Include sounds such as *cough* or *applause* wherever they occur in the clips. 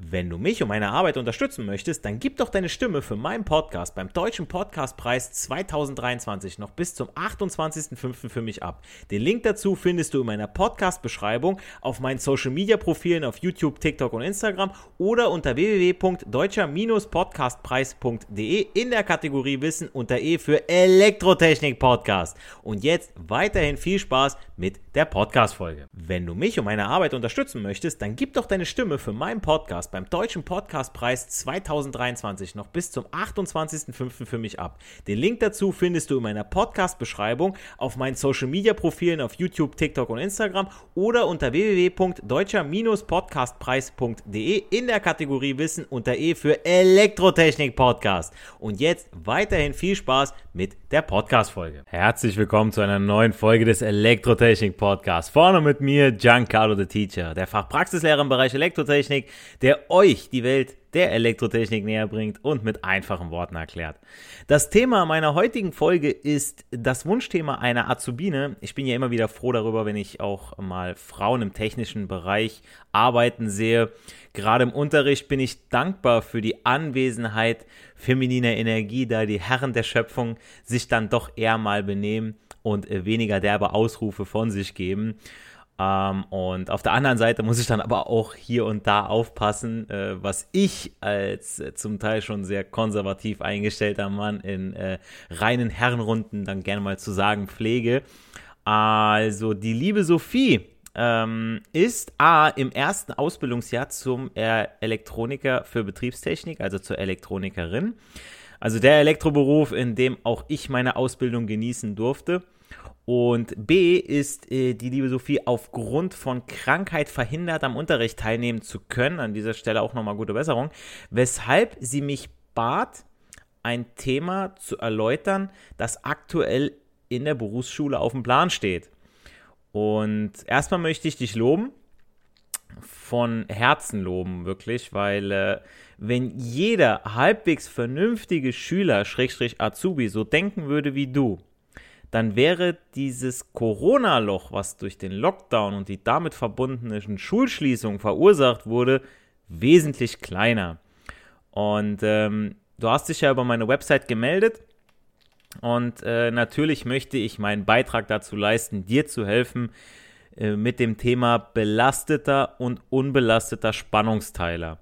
Wenn du mich und meine Arbeit unterstützen möchtest, dann gib doch deine Stimme für meinen Podcast beim Deutschen Podcastpreis 2023 noch bis zum 28.05. für mich ab. Den Link dazu findest du in meiner Podcast-Beschreibung auf meinen Social-Media-Profilen auf YouTube, TikTok und Instagram oder unter www.deutscher-podcastpreis.de in der Kategorie Wissen unter E für Elektrotechnik Podcast. Und jetzt weiterhin viel Spaß mit der Podcast-Folge. Wenn du mich und meine Arbeit unterstützen möchtest, dann gib doch deine Stimme für meinen Podcast Podcast beim Deutschen Podcastpreis 2023 noch bis zum 28.05. für mich ab. Den Link dazu findest du in meiner Podcast-Beschreibung auf meinen Social-Media-Profilen auf YouTube, TikTok und Instagram oder unter www.deutscher-podcastpreis.de in der Kategorie Wissen unter E für Elektrotechnik Podcast. Und jetzt weiterhin viel Spaß mit der Podcast-Folge. Herzlich willkommen zu einer neuen Folge des Elektrotechnik Podcasts. Vorne mit mir Giancarlo the Teacher, der Fachpraxislehrer im Bereich Elektrotechnik, der euch die Welt der Elektrotechnik näher bringt und mit einfachen Worten erklärt. Das Thema meiner heutigen Folge ist das Wunschthema einer Azubine. Ich bin ja immer wieder froh darüber, wenn ich auch mal Frauen im technischen Bereich arbeiten sehe. Gerade im Unterricht bin ich dankbar für die Anwesenheit femininer Energie, da die Herren der Schöpfung sich dann doch eher mal benehmen und weniger derbe Ausrufe von sich geben. Ähm, und auf der anderen Seite muss ich dann aber auch hier und da aufpassen, äh, was ich als äh, zum Teil schon sehr konservativ eingestellter Mann in äh, reinen Herrenrunden dann gerne mal zu sagen pflege. Also die liebe Sophie ähm, ist A im ersten Ausbildungsjahr zum Elektroniker für Betriebstechnik, also zur Elektronikerin. Also der Elektroberuf, in dem auch ich meine Ausbildung genießen durfte. Und B ist äh, die liebe Sophie aufgrund von Krankheit verhindert, am Unterricht teilnehmen zu können. An dieser Stelle auch nochmal gute Besserung. Weshalb sie mich bat, ein Thema zu erläutern, das aktuell in der Berufsschule auf dem Plan steht. Und erstmal möchte ich dich loben, von Herzen loben, wirklich, weil äh, wenn jeder halbwegs vernünftige Schüler, Schrägstrich Azubi, so denken würde wie du, dann wäre dieses Corona-Loch, was durch den Lockdown und die damit verbundenen Schulschließungen verursacht wurde, wesentlich kleiner. Und ähm, du hast dich ja über meine Website gemeldet. Und äh, natürlich möchte ich meinen Beitrag dazu leisten, dir zu helfen äh, mit dem Thema belasteter und unbelasteter Spannungsteiler.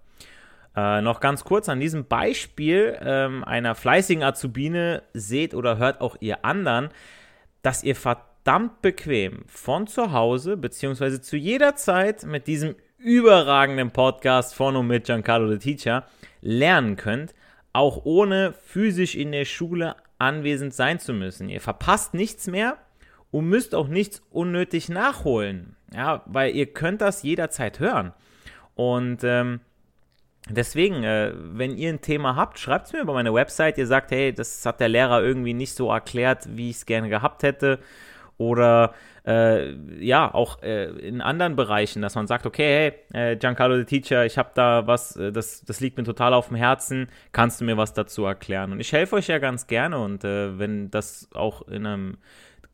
Äh, noch ganz kurz an diesem Beispiel ähm, einer fleißigen Azubine seht oder hört auch ihr anderen, dass ihr verdammt bequem von zu Hause beziehungsweise zu jeder Zeit mit diesem überragenden Podcast von und mit Giancarlo the Teacher lernen könnt, auch ohne physisch in der Schule anwesend sein zu müssen. Ihr verpasst nichts mehr und müsst auch nichts unnötig nachholen, ja, weil ihr könnt das jederzeit hören. Und ähm, Deswegen, äh, wenn ihr ein Thema habt, schreibt es mir über meine Website. Ihr sagt, hey, das hat der Lehrer irgendwie nicht so erklärt, wie ich es gerne gehabt hätte. Oder äh, ja, auch äh, in anderen Bereichen, dass man sagt, okay, hey, äh, Giancarlo the Teacher, ich habe da was, äh, das, das liegt mir total auf dem Herzen, kannst du mir was dazu erklären? Und ich helfe euch ja ganz gerne und äh, wenn das auch in einem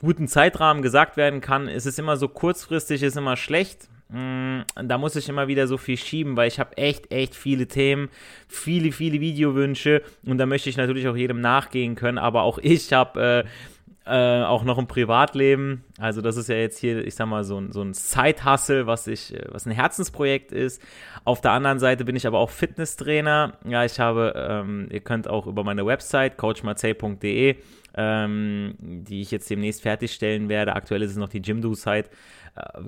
guten Zeitrahmen gesagt werden kann, ist es immer so kurzfristig, ist immer schlecht. Mm, da muss ich immer wieder so viel schieben, weil ich habe echt, echt viele Themen, viele, viele Videowünsche und da möchte ich natürlich auch jedem nachgehen können, aber auch ich habe äh, äh, auch noch ein Privatleben, also das ist ja jetzt hier, ich sag mal, so, ein, so ein Side-Hustle, was, ich, was ein Herzensprojekt ist. Auf der anderen Seite bin ich aber auch Fitnesstrainer. Ja, ich habe, ähm, ihr könnt auch über meine Website coachmarcel.de, ähm, die ich jetzt demnächst fertigstellen werde, aktuell ist es noch die Jimdo-Site,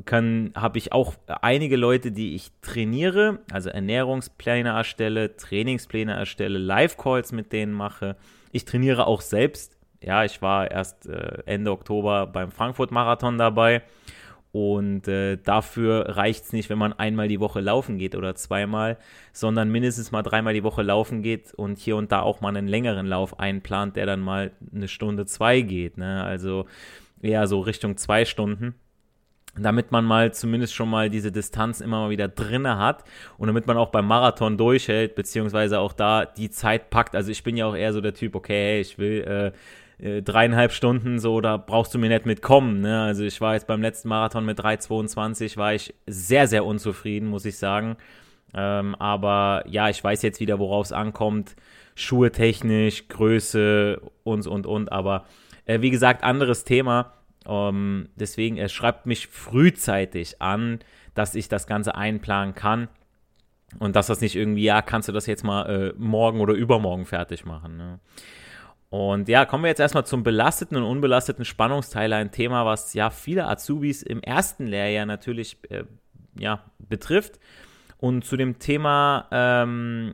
kann, habe ich auch einige Leute, die ich trainiere, also Ernährungspläne erstelle, Trainingspläne erstelle, Live-Calls mit denen mache. Ich trainiere auch selbst. Ja, ich war erst äh, Ende Oktober beim Frankfurt-Marathon dabei. Und äh, dafür reicht es nicht, wenn man einmal die Woche laufen geht oder zweimal, sondern mindestens mal dreimal die Woche laufen geht und hier und da auch mal einen längeren Lauf einplant, der dann mal eine Stunde zwei geht. Ne? Also eher so Richtung zwei Stunden damit man mal zumindest schon mal diese Distanz immer mal wieder drinne hat und damit man auch beim Marathon durchhält, beziehungsweise auch da die Zeit packt. Also ich bin ja auch eher so der Typ, okay, ich will äh, äh, dreieinhalb Stunden so, da brauchst du mir nicht mitkommen. Ne? Also ich war jetzt beim letzten Marathon mit 3,22, war ich sehr, sehr unzufrieden, muss ich sagen. Ähm, aber ja, ich weiß jetzt wieder, worauf es ankommt. Schuhe technisch, Größe und, und, und. Aber äh, wie gesagt, anderes Thema. Um, deswegen, er schreibt mich frühzeitig an, dass ich das Ganze einplanen kann. Und dass das nicht irgendwie, ja, kannst du das jetzt mal äh, morgen oder übermorgen fertig machen. Ne? Und ja, kommen wir jetzt erstmal zum belasteten und unbelasteten Spannungsteil, ein Thema, was ja viele Azubis im ersten Lehrjahr natürlich äh, ja, betrifft. Und zu dem Thema ähm,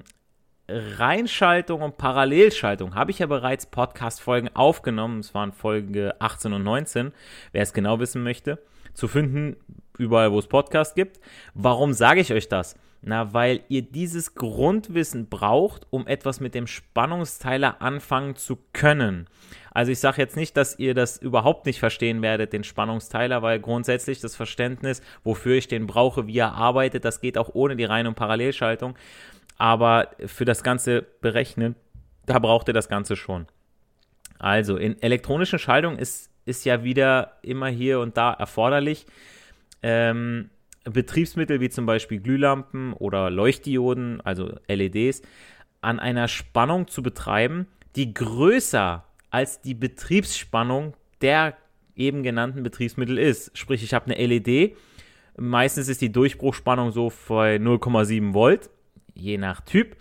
Reinschaltung und Parallelschaltung habe ich ja bereits Podcast-Folgen aufgenommen. Es waren Folge 18 und 19, wer es genau wissen möchte. Zu finden überall, wo es Podcasts gibt. Warum sage ich euch das? Na, weil ihr dieses Grundwissen braucht, um etwas mit dem Spannungsteiler anfangen zu können. Also ich sage jetzt nicht, dass ihr das überhaupt nicht verstehen werdet, den Spannungsteiler, weil grundsätzlich das Verständnis, wofür ich den brauche, wie er arbeitet, das geht auch ohne die Rein- und Parallelschaltung aber für das ganze Berechnen, da braucht ihr das Ganze schon. Also in elektronischen Schaltungen ist, ist ja wieder immer hier und da erforderlich. Ähm, Betriebsmittel wie zum Beispiel Glühlampen oder Leuchtdioden, also LEDs, an einer Spannung zu betreiben, die größer als die Betriebsspannung der eben genannten Betriebsmittel ist. Sprich, ich habe eine LED, meistens ist die Durchbruchspannung so bei 0,7 Volt je nach Typ.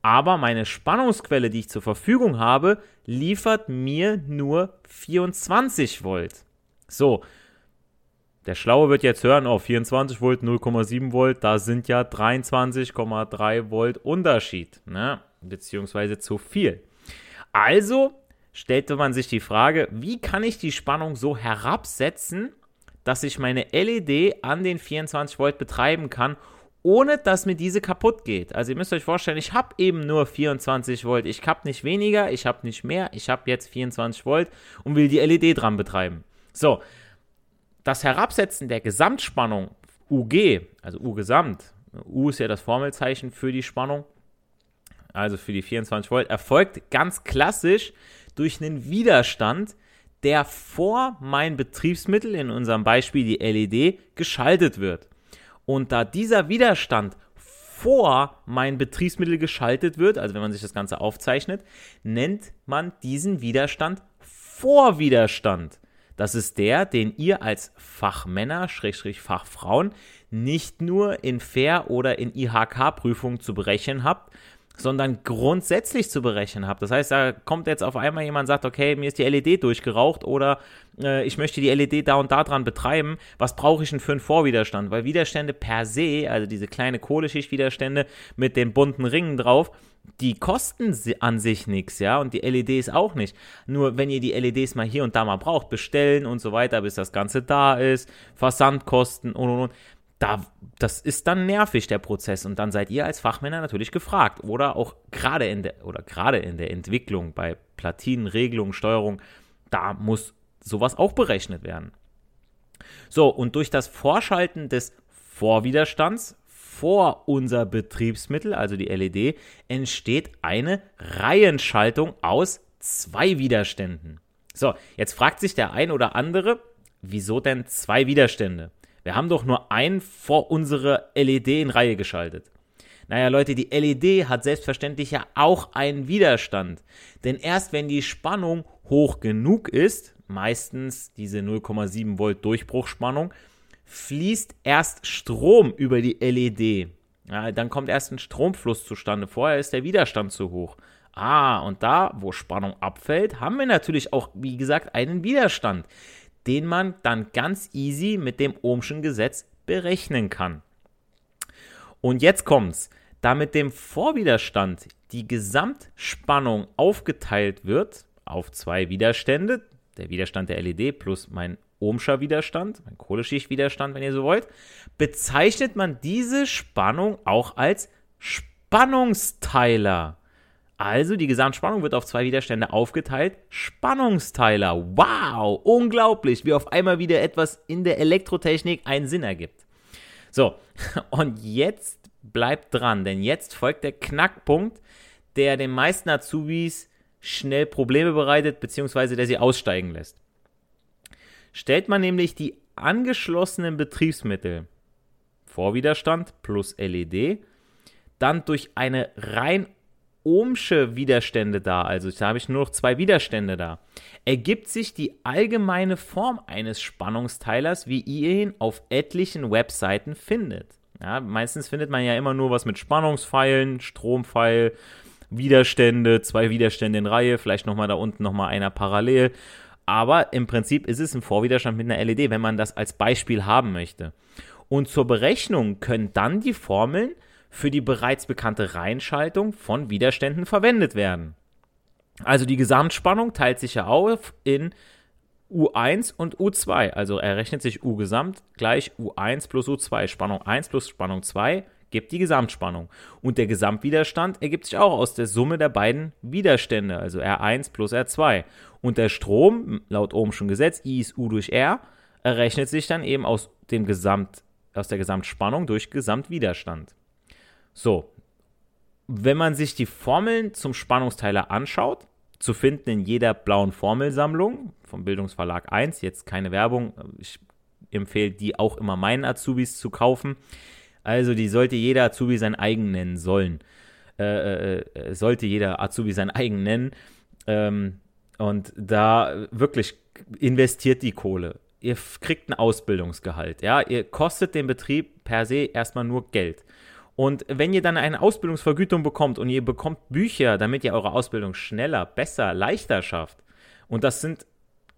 Aber meine Spannungsquelle, die ich zur Verfügung habe, liefert mir nur 24 Volt. So, der Schlaue wird jetzt hören, oh, 24 Volt, 0,7 Volt, da sind ja 23,3 Volt Unterschied, ne? beziehungsweise zu viel. Also stellte man sich die Frage, wie kann ich die Spannung so herabsetzen, dass ich meine LED an den 24 Volt betreiben kann, ohne dass mir diese kaputt geht. Also ihr müsst euch vorstellen, ich habe eben nur 24 Volt. Ich habe nicht weniger, ich habe nicht mehr. Ich habe jetzt 24 Volt und will die LED dran betreiben. So, das Herabsetzen der Gesamtspannung UG, also U gesamt, U ist ja das Formelzeichen für die Spannung, also für die 24 Volt, erfolgt ganz klassisch durch einen Widerstand, der vor mein Betriebsmittel, in unserem Beispiel die LED, geschaltet wird. Und da dieser Widerstand vor mein Betriebsmittel geschaltet wird, also wenn man sich das Ganze aufzeichnet, nennt man diesen Widerstand Vorwiderstand. Das ist der, den ihr als Fachmänner, Schrägstrich Fachfrauen, nicht nur in Fair- oder in IHK-Prüfungen zu berechnen habt, sondern grundsätzlich zu berechnen habt. Das heißt, da kommt jetzt auf einmal jemand und sagt, okay, mir ist die LED durchgeraucht oder äh, ich möchte die LED da und da dran betreiben. Was brauche ich denn für einen Vorwiderstand? Weil Widerstände per se, also diese kleine Kohleschichtwiderstände mit den bunten Ringen drauf, die kosten an sich nichts, ja, und die LEDs auch nicht. Nur wenn ihr die LEDs mal hier und da mal braucht, bestellen und so weiter, bis das Ganze da ist, Versandkosten und und und da, das ist dann nervig, der Prozess. Und dann seid ihr als Fachmänner natürlich gefragt. Oder auch gerade in der, oder gerade in der Entwicklung bei Platinen, Regelungen, Steuerung, da muss sowas auch berechnet werden. So, und durch das Vorschalten des Vorwiderstands vor unser Betriebsmittel, also die LED, entsteht eine Reihenschaltung aus zwei Widerständen. So, jetzt fragt sich der ein oder andere, wieso denn zwei Widerstände? Wir haben doch nur einen vor unsere LED in Reihe geschaltet. Naja, Leute, die LED hat selbstverständlich ja auch einen Widerstand. Denn erst wenn die Spannung hoch genug ist, meistens diese 0,7 Volt Durchbruchspannung, fließt erst Strom über die LED. Ja, dann kommt erst ein Stromfluss zustande. Vorher ist der Widerstand zu hoch. Ah, und da, wo Spannung abfällt, haben wir natürlich auch, wie gesagt, einen Widerstand den man dann ganz easy mit dem Ohmschen Gesetz berechnen kann. Und jetzt kommt's. Da mit dem Vorwiderstand die Gesamtspannung aufgeteilt wird auf zwei Widerstände, der Widerstand der LED plus mein Ohmscher Widerstand, ein Kohleschichtwiderstand, wenn ihr so wollt, bezeichnet man diese Spannung auch als Spannungsteiler. Also die Gesamtspannung wird auf zwei Widerstände aufgeteilt. Spannungsteiler. Wow, unglaublich, wie auf einmal wieder etwas in der Elektrotechnik einen Sinn ergibt. So, *laughs* und jetzt bleibt dran, denn jetzt folgt der Knackpunkt, der den meisten Azubis schnell Probleme bereitet, beziehungsweise der sie aussteigen lässt. Stellt man nämlich die angeschlossenen Betriebsmittel, Vorwiderstand plus LED, dann durch eine rein ohmsche Widerstände da, also da habe ich nur noch zwei Widerstände da, ergibt sich die allgemeine Form eines Spannungsteilers, wie ihr ihn auf etlichen Webseiten findet. Ja, meistens findet man ja immer nur was mit Spannungspfeilen, Strompfeil, Widerstände, zwei Widerstände in Reihe, vielleicht nochmal da unten nochmal einer parallel. Aber im Prinzip ist es ein Vorwiderstand mit einer LED, wenn man das als Beispiel haben möchte. Und zur Berechnung können dann die Formeln für die bereits bekannte Reihenschaltung von Widerständen verwendet werden. Also die Gesamtspannung teilt sich ja auf in U1 und U2. Also errechnet sich U gesamt gleich U1 plus U2. Spannung 1 plus Spannung 2 gibt die Gesamtspannung. Und der Gesamtwiderstand ergibt sich auch aus der Summe der beiden Widerstände, also R1 plus R2. Und der Strom, laut Ohmschen Gesetz, I ist U durch R, errechnet sich dann eben aus, dem Gesamt, aus der Gesamtspannung durch Gesamtwiderstand. So, wenn man sich die Formeln zum Spannungsteiler anschaut, zu finden in jeder blauen Formelsammlung vom Bildungsverlag 1, jetzt keine Werbung, ich empfehle die auch immer meinen Azubis zu kaufen. Also die sollte jeder Azubi sein eigen nennen sollen. Äh, äh, äh, sollte jeder Azubi sein eigen nennen. Ähm, und da wirklich investiert die Kohle. Ihr kriegt ein Ausbildungsgehalt. Ja, ihr kostet den Betrieb per se erstmal nur Geld. Und wenn ihr dann eine Ausbildungsvergütung bekommt und ihr bekommt Bücher, damit ihr eure Ausbildung schneller, besser, leichter schafft, und das sind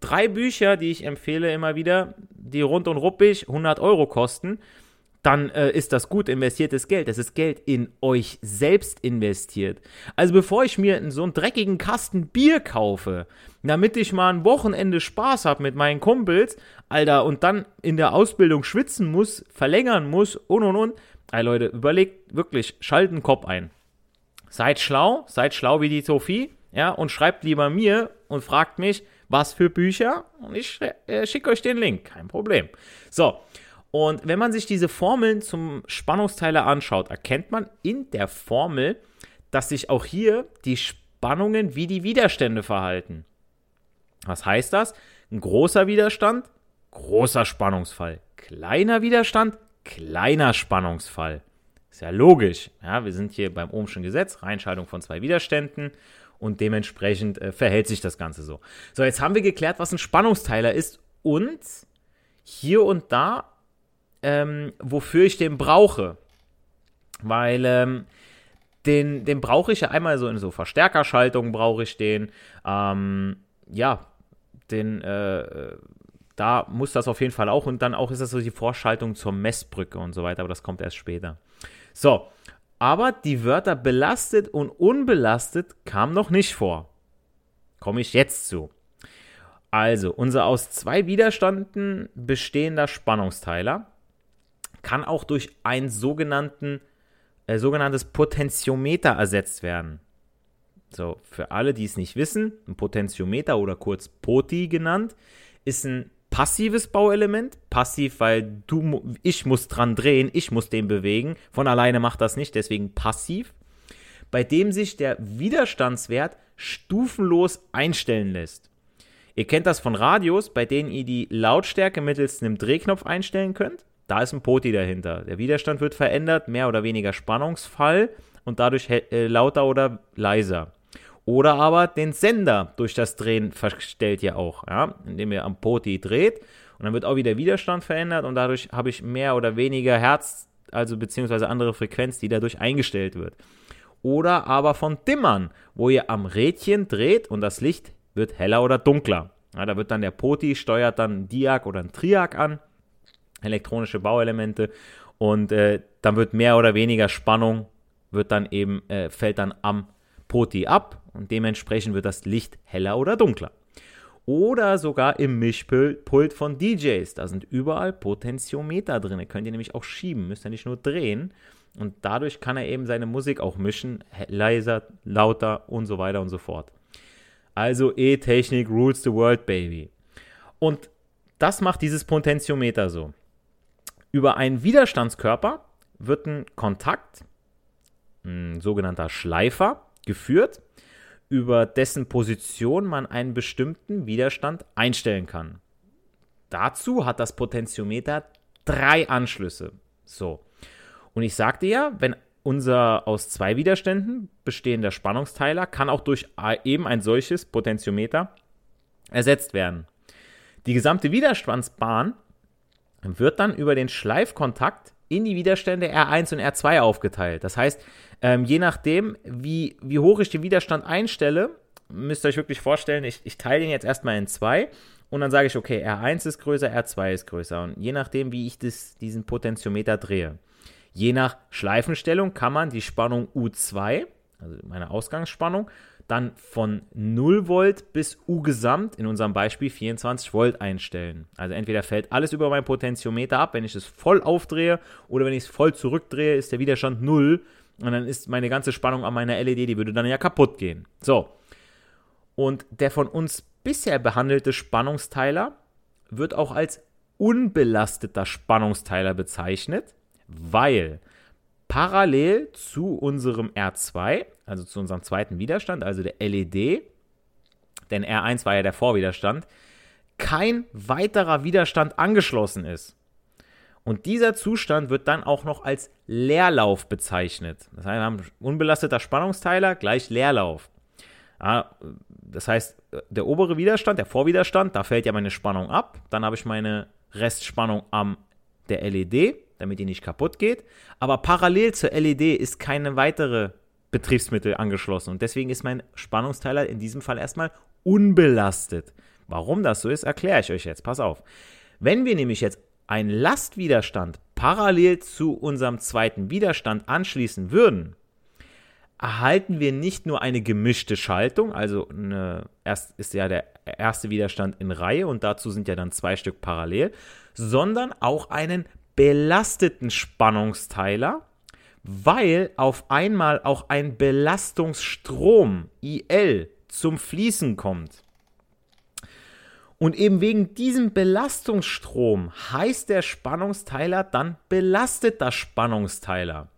drei Bücher, die ich empfehle immer wieder, die rund und ruppig 100 Euro kosten, dann äh, ist das gut investiertes Geld. Das ist Geld in euch selbst investiert. Also bevor ich mir so einen dreckigen Kasten Bier kaufe, damit ich mal ein Wochenende Spaß habe mit meinen Kumpels, Alter, und dann in der Ausbildung schwitzen muss, verlängern muss und und und, Ey Leute, überlegt wirklich, schaltet den Kopf ein. Seid schlau, seid schlau wie die Sophie, ja, und schreibt lieber mir und fragt mich, was für Bücher und ich äh, schicke euch den Link, kein Problem. So, und wenn man sich diese Formeln zum Spannungsteiler anschaut, erkennt man in der Formel, dass sich auch hier die Spannungen wie die Widerstände verhalten. Was heißt das? Ein großer Widerstand, großer Spannungsfall. Kleiner Widerstand, kleiner Spannungsfall. Ist ja logisch. Ja, wir sind hier beim Ohmschen Gesetz, Reinschaltung von zwei Widerständen und dementsprechend äh, verhält sich das Ganze so. So, jetzt haben wir geklärt, was ein Spannungsteiler ist und hier und da, ähm, wofür ich den brauche. Weil ähm, den, den brauche ich ja einmal so in so Verstärkerschaltungen brauche ich den. Ähm, ja, den äh, da muss das auf jeden Fall auch und dann auch ist das so die Vorschaltung zur Messbrücke und so weiter, aber das kommt erst später. So, aber die Wörter belastet und unbelastet kamen noch nicht vor. Komme ich jetzt zu. Also, unser aus zwei Widerständen bestehender Spannungsteiler kann auch durch ein sogenannten, äh, sogenanntes Potentiometer ersetzt werden. So, für alle, die es nicht wissen, ein Potentiometer oder kurz POTI genannt, ist ein passives Bauelement. Passiv, weil du, ich muss dran drehen, ich muss den bewegen. Von alleine macht das nicht, deswegen passiv. Bei dem sich der Widerstandswert stufenlos einstellen lässt. Ihr kennt das von Radios, bei denen ihr die Lautstärke mittels einem Drehknopf einstellen könnt. Da ist ein Poti dahinter. Der Widerstand wird verändert, mehr oder weniger Spannungsfall und dadurch äh, lauter oder leiser. Oder aber den Sender durch das Drehen verstellt ihr auch, ja, indem ihr am Poti dreht und dann wird auch wieder Widerstand verändert und dadurch habe ich mehr oder weniger Herz, also beziehungsweise andere Frequenz, die dadurch eingestellt wird. Oder aber von Dimmern, wo ihr am Rädchen dreht und das Licht wird heller oder dunkler. Ja, da wird dann der Poti steuert dann ein Diag oder ein Triag an, elektronische Bauelemente und äh, dann wird mehr oder weniger Spannung wird dann eben äh, fällt dann am Poti ab und dementsprechend wird das Licht heller oder dunkler. oder sogar im Mischpult von DJs. Da sind überall Potentiometer drin. Könnt ihr nämlich auch schieben, müsst ihr nicht nur drehen. Und dadurch kann er eben seine Musik auch mischen, leiser, lauter und so weiter und so fort. Also E-Technik rules the world, baby. Und das macht dieses Potentiometer so. Über einen Widerstandskörper wird ein Kontakt, ein sogenannter Schleifer, geführt, über dessen Position man einen bestimmten Widerstand einstellen kann. Dazu hat das Potentiometer drei Anschlüsse. So. Und ich sagte ja, wenn unser aus zwei Widerständen bestehender Spannungsteiler kann auch durch eben ein solches Potentiometer ersetzt werden. Die gesamte Widerstandsbahn wird dann über den Schleifkontakt in die Widerstände R1 und R2 aufgeteilt. Das heißt, ähm, je nachdem, wie, wie hoch ich den Widerstand einstelle, müsst ihr euch wirklich vorstellen, ich, ich teile den jetzt erstmal in zwei und dann sage ich, okay, R1 ist größer, R2 ist größer. Und je nachdem, wie ich das, diesen Potentiometer drehe. Je nach Schleifenstellung kann man die Spannung U2, also meine Ausgangsspannung, dann von 0 Volt bis U gesamt, in unserem Beispiel 24 Volt einstellen. Also entweder fällt alles über mein Potentiometer ab, wenn ich es voll aufdrehe, oder wenn ich es voll zurückdrehe, ist der Widerstand 0 und dann ist meine ganze Spannung an meiner LED, die würde dann ja kaputt gehen. So. Und der von uns bisher behandelte Spannungsteiler wird auch als unbelasteter Spannungsteiler bezeichnet, weil parallel zu unserem R2, also zu unserem zweiten Widerstand, also der LED, denn R1 war ja der Vorwiderstand, kein weiterer Widerstand angeschlossen ist. Und dieser Zustand wird dann auch noch als Leerlauf bezeichnet. Das heißt, wir haben unbelasteter Spannungsteiler gleich Leerlauf. das heißt, der obere Widerstand, der Vorwiderstand, da fällt ja meine Spannung ab. Dann habe ich meine Restspannung am der LED damit die nicht kaputt geht. Aber parallel zur LED ist keine weitere Betriebsmittel angeschlossen und deswegen ist mein Spannungsteiler in diesem Fall erstmal unbelastet. Warum das so ist, erkläre ich euch jetzt. Pass auf. Wenn wir nämlich jetzt einen Lastwiderstand parallel zu unserem zweiten Widerstand anschließen würden, erhalten wir nicht nur eine gemischte Schaltung, also eine, erst ist ja der erste Widerstand in Reihe und dazu sind ja dann zwei Stück parallel, sondern auch einen belasteten Spannungsteiler, weil auf einmal auch ein Belastungsstrom IL zum Fließen kommt. Und eben wegen diesem Belastungsstrom heißt der Spannungsteiler dann belasteter Spannungsteiler.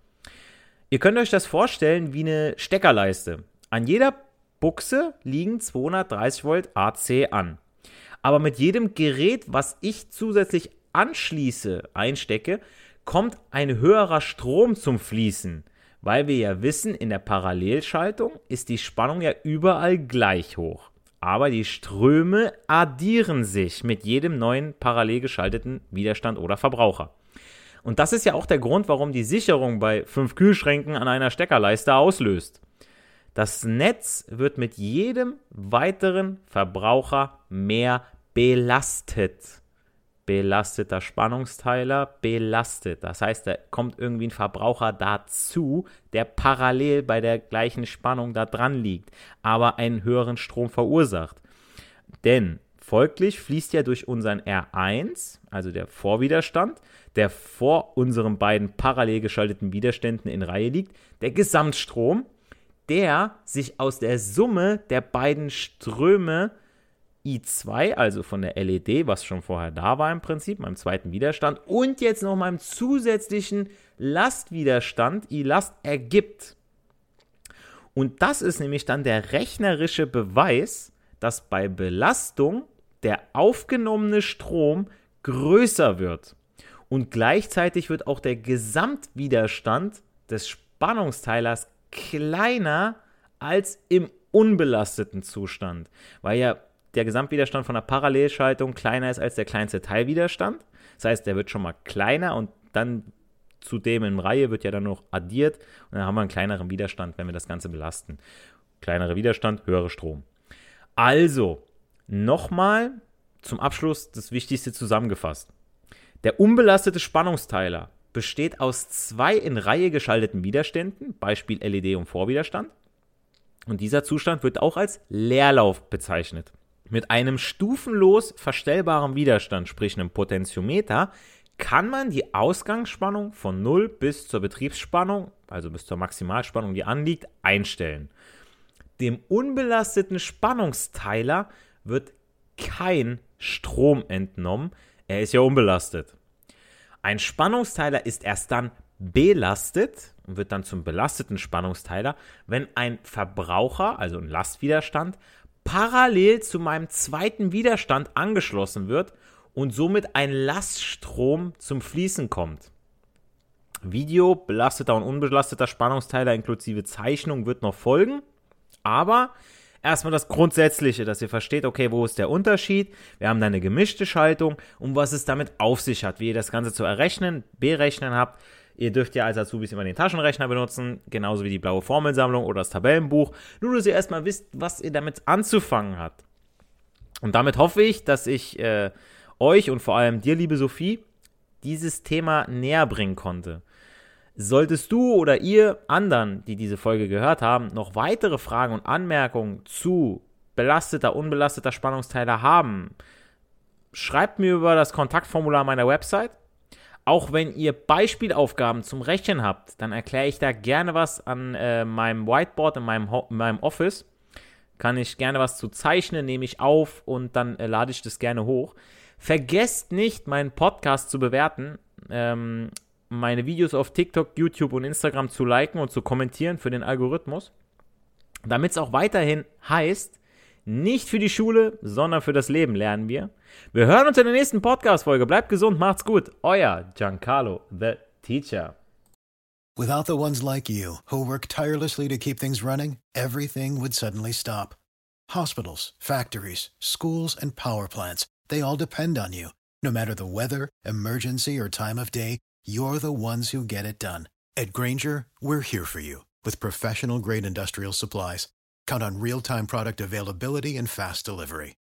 Ihr könnt euch das vorstellen wie eine Steckerleiste. An jeder Buchse liegen 230 Volt AC an. Aber mit jedem Gerät, was ich zusätzlich anschließe, einstecke, kommt ein höherer Strom zum Fließen, weil wir ja wissen, in der Parallelschaltung ist die Spannung ja überall gleich hoch. Aber die Ströme addieren sich mit jedem neuen parallel geschalteten Widerstand oder Verbraucher. Und das ist ja auch der Grund, warum die Sicherung bei fünf Kühlschränken an einer Steckerleiste auslöst. Das Netz wird mit jedem weiteren Verbraucher mehr belastet belasteter Spannungsteiler belastet. Das heißt, da kommt irgendwie ein Verbraucher dazu, der parallel bei der gleichen Spannung da dran liegt, aber einen höheren Strom verursacht. Denn folglich fließt ja durch unseren R1, also der Vorwiderstand, der vor unseren beiden parallel geschalteten Widerständen in Reihe liegt, der Gesamtstrom, der sich aus der Summe der beiden Ströme I2, also von der LED, was schon vorher da war im Prinzip, meinem zweiten Widerstand, und jetzt noch meinem zusätzlichen Lastwiderstand I-Last ergibt. Und das ist nämlich dann der rechnerische Beweis, dass bei Belastung der aufgenommene Strom größer wird. Und gleichzeitig wird auch der Gesamtwiderstand des Spannungsteilers kleiner als im unbelasteten Zustand, weil ja der Gesamtwiderstand von der Parallelschaltung kleiner ist als der kleinste Teilwiderstand. Das heißt, der wird schon mal kleiner und dann zudem in Reihe wird ja dann noch addiert und dann haben wir einen kleineren Widerstand, wenn wir das Ganze belasten. Kleinerer Widerstand, höhere Strom. Also, nochmal zum Abschluss das Wichtigste zusammengefasst. Der unbelastete Spannungsteiler besteht aus zwei in Reihe geschalteten Widerständen, Beispiel LED und Vorwiderstand. Und dieser Zustand wird auch als Leerlauf bezeichnet. Mit einem stufenlos verstellbaren Widerstand, sprich einem Potentiometer, kann man die Ausgangsspannung von 0 bis zur Betriebsspannung, also bis zur Maximalspannung, die anliegt, einstellen. Dem unbelasteten Spannungsteiler wird kein Strom entnommen, er ist ja unbelastet. Ein Spannungsteiler ist erst dann belastet und wird dann zum belasteten Spannungsteiler, wenn ein Verbraucher, also ein Lastwiderstand, parallel zu meinem zweiten Widerstand angeschlossen wird und somit ein Laststrom zum Fließen kommt. Video, belasteter und unbelasteter Spannungsteiler inklusive Zeichnung wird noch folgen, aber erstmal das Grundsätzliche, dass ihr versteht, okay, wo ist der Unterschied? Wir haben da eine gemischte Schaltung und was es damit auf sich hat, wie ihr das Ganze zu errechnen, berechnen habt. Ihr dürft ja als Azubis immer den Taschenrechner benutzen, genauso wie die blaue Formelsammlung oder das Tabellenbuch. Nur, dass ihr erstmal wisst, was ihr damit anzufangen habt. Und damit hoffe ich, dass ich äh, euch und vor allem dir, liebe Sophie, dieses Thema näher bringen konnte. Solltest du oder ihr anderen, die diese Folge gehört haben, noch weitere Fragen und Anmerkungen zu belasteter, unbelasteter Spannungsteiler haben, schreibt mir über das Kontaktformular meiner Website. Auch wenn ihr Beispielaufgaben zum Rechnen habt, dann erkläre ich da gerne was an äh, meinem Whiteboard in meinem, in meinem Office. Kann ich gerne was zu zeichnen, nehme ich auf und dann äh, lade ich das gerne hoch. Vergesst nicht, meinen Podcast zu bewerten. Ähm, meine Videos auf TikTok, YouTube und Instagram zu liken und zu kommentieren für den Algorithmus, damit es auch weiterhin heißt, nicht für die Schule, sondern für das Leben lernen wir. Wir hören uns in der nächsten Podcast-Folge. Bleibt gesund, macht's gut. Euer Giancarlo, the Teacher. Without the ones like you, who work tirelessly to keep things running, everything would suddenly stop. Hospitals, factories, schools, and power plants, they all depend on you. No matter the weather, emergency, or time of day, you're the ones who get it done. At Granger, we're here for you with professional grade industrial supplies. Count on real time product availability and fast delivery.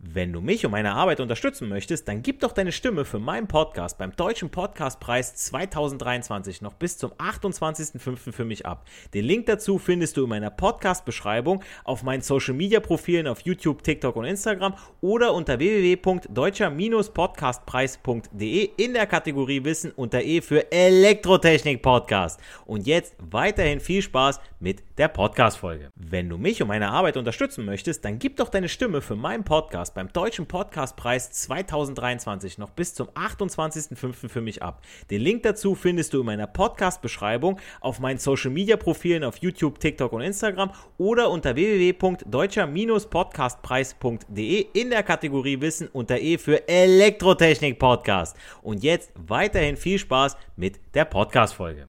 Wenn du mich und meine Arbeit unterstützen möchtest, dann gib doch deine Stimme für meinen Podcast beim Deutschen Podcastpreis 2023 noch bis zum 28.05. für mich ab. Den Link dazu findest du in meiner Podcast-Beschreibung auf meinen Social-Media-Profilen auf YouTube, TikTok und Instagram oder unter www.deutscher-podcastpreis.de in der Kategorie Wissen unter E für Elektrotechnik Podcast. Und jetzt weiterhin viel Spaß mit der Podcast-Folge. Wenn du mich und meine Arbeit unterstützen möchtest, dann gib doch deine Stimme für meinen Podcast beim Deutschen Podcastpreis 2023 noch bis zum 28.05. für mich ab. Den Link dazu findest du in meiner Podcast-Beschreibung auf meinen Social-Media-Profilen auf YouTube, TikTok und Instagram oder unter www.deutscher-podcastpreis.de in der Kategorie Wissen unter E für Elektrotechnik Podcast. Und jetzt weiterhin viel Spaß mit der Podcast-Folge.